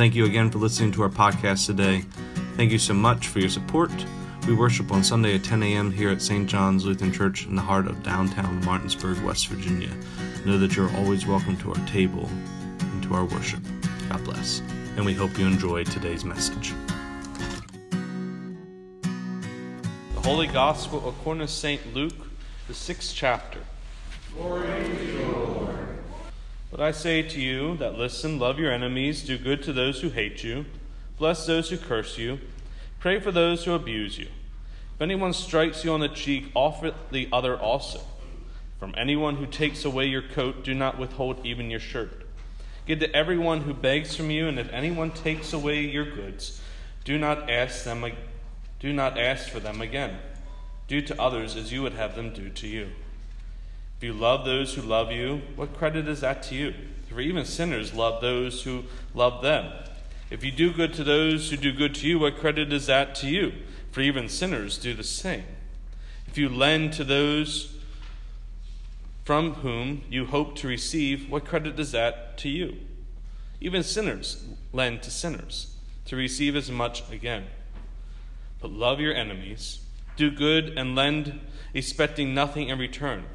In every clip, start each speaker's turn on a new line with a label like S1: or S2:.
S1: Thank you again for listening to our podcast today. Thank you so much for your support. We worship on Sunday at 10 a.m. here at St. John's Lutheran Church in the heart of downtown Martinsburg, West Virginia. Know that you're always welcome to our table and to our worship. God bless. And we hope you enjoy today's message. The Holy Gospel according to St. Luke, the sixth chapter. Glory to you, Lord. But I say to you that listen, love your enemies, do good to those who hate you, bless those who curse you, pray for those who abuse you. If anyone strikes you on the cheek, offer the other also. From anyone who takes away your coat, do not withhold even your shirt. Give to everyone who begs from you, and if anyone takes away your goods, do not ask them do not ask for them again. Do to others as you would have them do to you. If you love those who love you, what credit is that to you? For even sinners love those who love them. If you do good to those who do good to you, what credit is that to you? For even sinners do the same. If you lend to those from whom you hope to receive, what credit is that to you? Even sinners lend to sinners to receive as much again. But love your enemies, do good, and lend, expecting nothing in return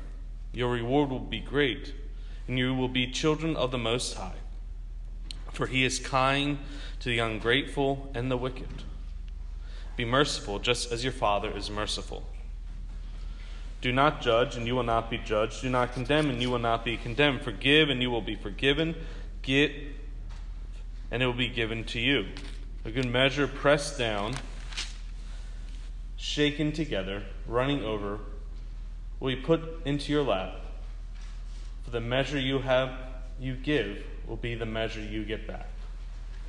S1: your reward will be great, and you will be children of the Most High. For he is kind to the ungrateful and the wicked. Be merciful, just as your Father is merciful. Do not judge, and you will not be judged. Do not condemn, and you will not be condemned. Forgive, and you will be forgiven. Get, and it will be given to you. A good measure, pressed down, shaken together, running over will be put into your lap. For the measure you have you give will be the measure you get back.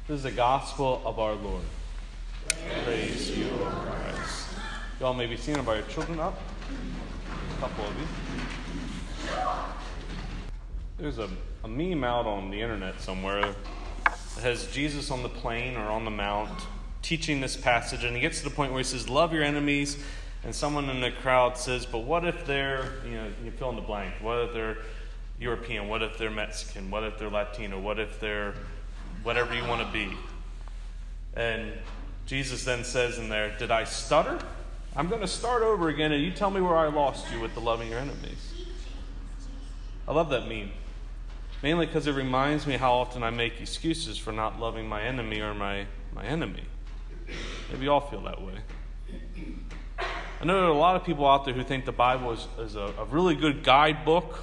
S1: This is the gospel of our Lord. Praise you, O Christ. Y'all may be seen by your children up. A couple of you. There's a, a meme out on the internet somewhere that has Jesus on the plain or on the mount teaching this passage, and he gets to the point where he says, Love your enemies and someone in the crowd says, but what if they're, you know, you fill in the blank. What if they're European? What if they're Mexican? What if they're Latino? What if they're whatever you want to be? And Jesus then says in there, Did I stutter? I'm going to start over again, and you tell me where I lost you with the loving your enemies. I love that meme. Mainly because it reminds me how often I make excuses for not loving my enemy or my, my enemy. Maybe y'all feel that way. I know there are a lot of people out there who think the Bible is, is a, a really good guidebook,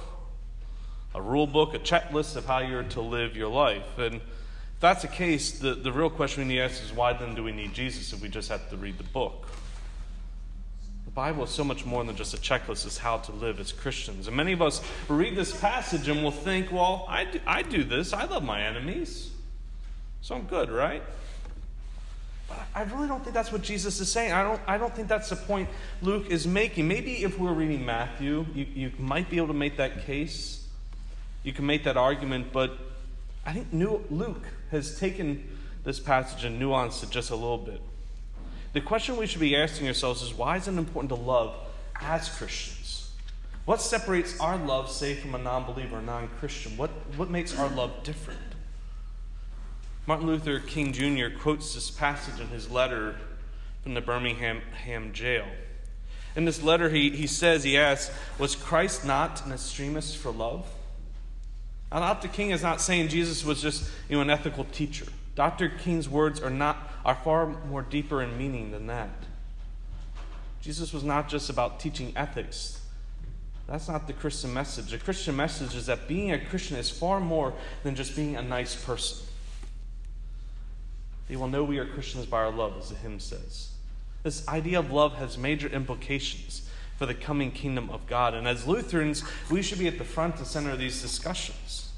S1: a rule book, a checklist of how you're to live your life. And if that's the case, the, the real question we need to ask is why then do we need Jesus if we just have to read the book? The Bible is so much more than just a checklist as how to live as Christians. And many of us read this passage and will think, well, I do, I do this. I love my enemies. So I'm good, right? But I really don't think that's what Jesus is saying. I don't, I don't think that's the point Luke is making. Maybe if we're reading Matthew, you, you might be able to make that case. You can make that argument, but I think Luke has taken this passage and nuanced it just a little bit. The question we should be asking ourselves is why is it important to love as Christians? What separates our love, say, from a non believer or non Christian? What, what makes our love different? Martin Luther King Jr. quotes this passage in his letter from the Birmingham jail. In this letter, he, he says, he asks, Was Christ not an extremist for love? Now, Dr. King is not saying Jesus was just you know, an ethical teacher. Dr. King's words are, not, are far more deeper in meaning than that. Jesus was not just about teaching ethics. That's not the Christian message. The Christian message is that being a Christian is far more than just being a nice person. They will know we are Christians by our love, as the hymn says. This idea of love has major implications for the coming kingdom of God. And as Lutherans, we should be at the front and center of these discussions.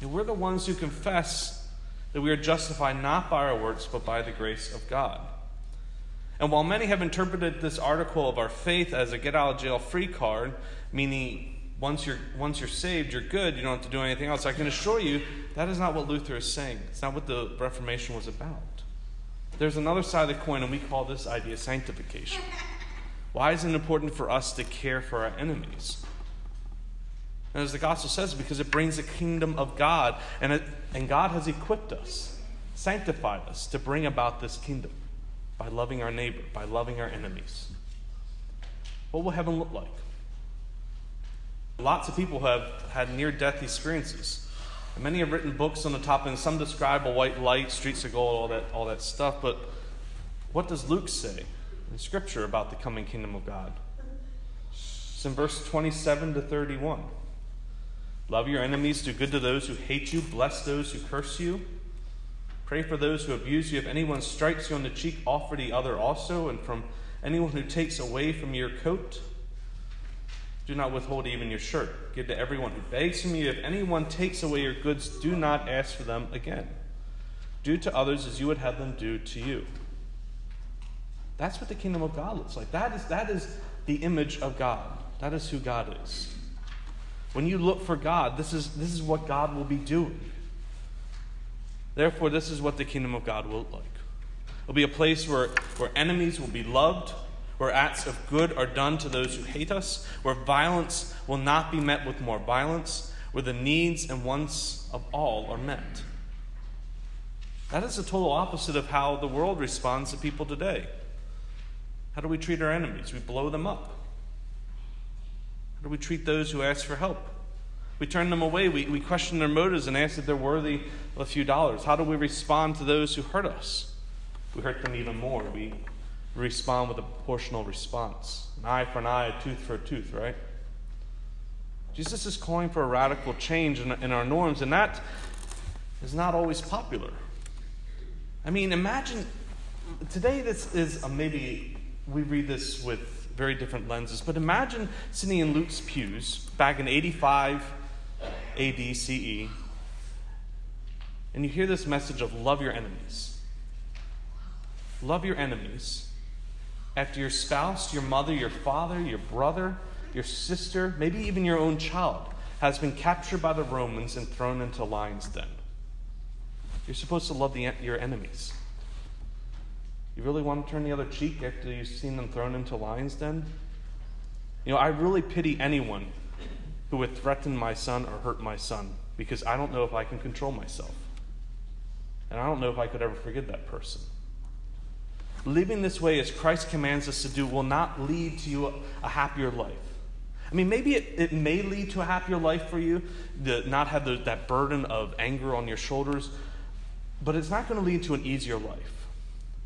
S1: And we're the ones who confess that we are justified not by our works, but by the grace of God. And while many have interpreted this article of our faith as a get out of jail free card, meaning once you're, once you're saved, you're good, you don't have to do anything else. I can assure you that is not what Luther is saying. It's not what the Reformation was about. There's another side of the coin, and we call this idea sanctification. Why is it important for us to care for our enemies? And as the gospel says, because it brings the kingdom of God, and, it, and God has equipped us. sanctified us to bring about this kingdom by loving our neighbor, by loving our enemies. What will heaven look like? Lots of people have had near death experiences. Many have written books on the topic, and some describe a white light, streets of gold, all that, all that stuff. But what does Luke say in Scripture about the coming kingdom of God? It's in verse 27 to 31. Love your enemies, do good to those who hate you, bless those who curse you. Pray for those who abuse you. If anyone strikes you on the cheek, offer the other also. And from anyone who takes away from your coat, do not withhold even your shirt. Give to everyone who begs from you. If anyone takes away your goods, do not ask for them again. Do to others as you would have them do to you. That's what the kingdom of God looks like. That is, that is the image of God. That is who God is. When you look for God, this is, this is what God will be doing. Therefore, this is what the kingdom of God will look like. It'll be a place where, where enemies will be loved, where acts of good are done to those who hate us, where violence will not be met with more violence, where the needs and wants of all are met. That is the total opposite of how the world responds to people today. How do we treat our enemies? We blow them up. How do we treat those who ask for help? We turn them away. We, we question their motives and ask if they're worthy of a few dollars. How do we respond to those who hurt us? We hurt them even more. We respond with a proportional response. An eye for an eye, a tooth for a tooth, right? Jesus is calling for a radical change in, in our norms, and that is not always popular. I mean, imagine today this is a, maybe we read this with very different lenses, but imagine sitting in Luke's pews back in 85 AD CE, and you hear this message of love your enemies. Love your enemies after your spouse, your mother, your father, your brother, your sister, maybe even your own child has been captured by the Romans and thrown into lion's den. You're supposed to love the, your enemies. You really want to turn the other cheek after you've seen them thrown into lion's den? You know, I really pity anyone who would threaten my son or hurt my son because I don't know if I can control myself. And I don't know if I could ever forgive that person living this way as Christ commands us to do will not lead to you a, a happier life. I mean, maybe it, it may lead to a happier life for you, to not have the, that burden of anger on your shoulders, but it's not going to lead to an easier life.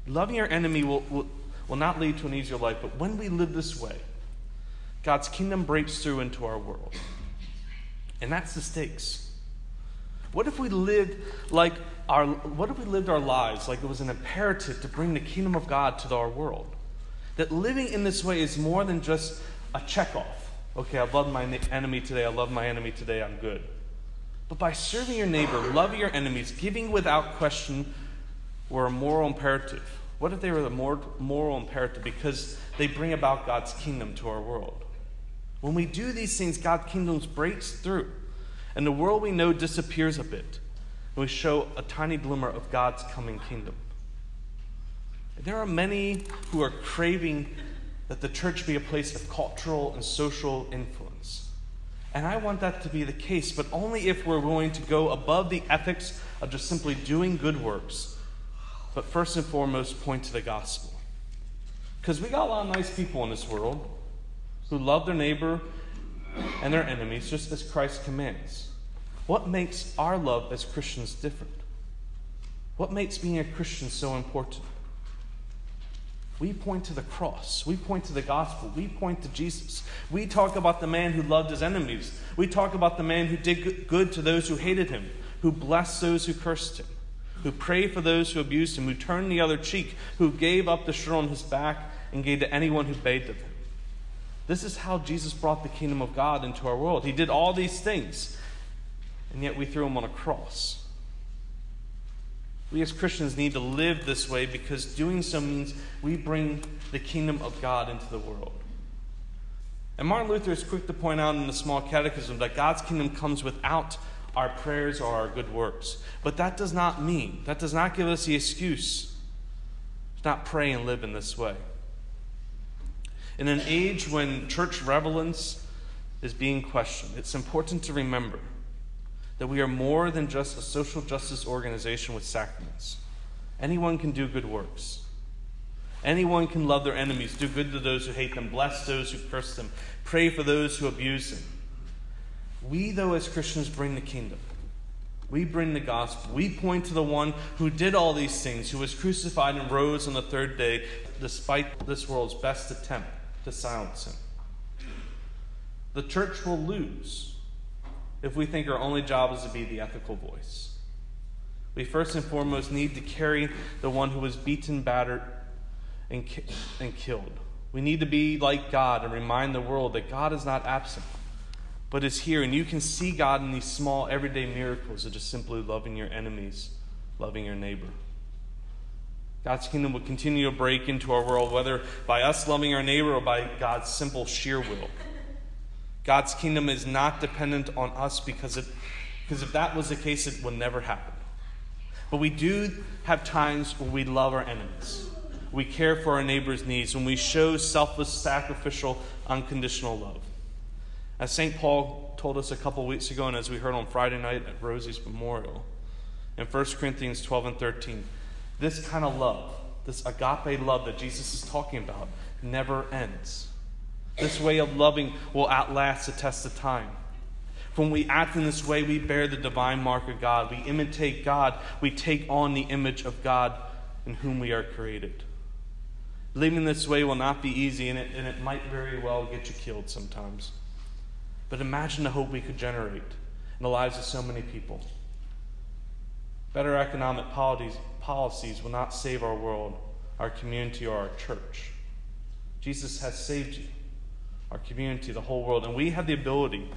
S1: Loving your enemy will, will, will not lead to an easier life, but when we live this way, God's kingdom breaks through into our world. And that's the stakes. What if we lived like our, what if we lived our lives like it was an imperative to bring the kingdom of God to our world? That living in this way is more than just a checkoff. Okay, I love my enemy today, I love my enemy today, I'm good. But by serving your neighbor, loving your enemies, giving without question were a moral imperative. What if they were the moral imperative because they bring about God's kingdom to our world? When we do these things, God's kingdom breaks through, and the world we know disappears a bit we show a tiny glimmer of God's coming kingdom. There are many who are craving that the church be a place of cultural and social influence. And I want that to be the case, but only if we're willing to go above the ethics of just simply doing good works, but first and foremost point to the gospel. Because we got a lot of nice people in this world who love their neighbor and their enemies just as Christ commands. What makes our love as Christians different? What makes being a Christian so important? We point to the cross. We point to the gospel. We point to Jesus. We talk about the man who loved his enemies. We talk about the man who did good to those who hated him, who blessed those who cursed him, who prayed for those who abused him, who turned the other cheek, who gave up the shirt on his back and gave to anyone who begged of him. This is how Jesus brought the kingdom of God into our world. He did all these things and yet we threw him on a cross. We as Christians need to live this way because doing so means we bring the kingdom of God into the world. And Martin Luther is quick to point out in the small catechism that God's kingdom comes without our prayers or our good works. But that does not mean, that does not give us the excuse to not pray and live in this way. In an age when church relevance is being questioned, it's important to remember that we are more than just a social justice organization with sacraments. Anyone can do good works. Anyone can love their enemies, do good to those who hate them, bless those who curse them, pray for those who abuse them. We, though, as Christians, bring the kingdom. We bring the gospel. We point to the one who did all these things, who was crucified and rose on the third day, despite this world's best attempt to silence him. The church will lose if we think our only job is to be the ethical voice. We first and foremost need to carry the one who was beaten, battered, and, ki- and killed. We need to be like God and remind the world that God is not absent, but is here. And you can see God in these small, everyday miracles of just simply loving your enemies, loving your neighbor. God's kingdom will continue to break into our world, whether by us loving our neighbor or by God's simple sheer will. God's kingdom is not dependent on us because, it, because if that was the case, it would never happen. But we do have times when we love our enemies. We care for our neighbor's needs, when we show selfless, sacrificial, unconditional love. As St. Paul told us a couple weeks ago, and as we heard on Friday night at Rosie's memorial, in 1 Corinthians 12 and 13, this kind of love, this agape love that Jesus is talking about, never ends. This way of loving will outlast the test of time. When we act in this way, we bear the divine mark of God. We imitate God. We take on the image of God in whom we are created. Living this way will not be easy, and it, and it might very well get you killed sometimes. But imagine the hope we could generate in the lives of so many people. Better economic policies, policies will not save our world, our community, or our church. Jesus has saved you, our community, the whole world, and we have the ability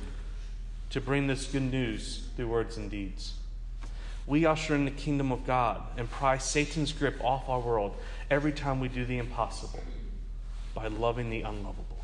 S1: to bring this good news through words and deeds. We usher in the kingdom of God and pry Satan's grip off our world every time we do the impossible by loving the unlovable.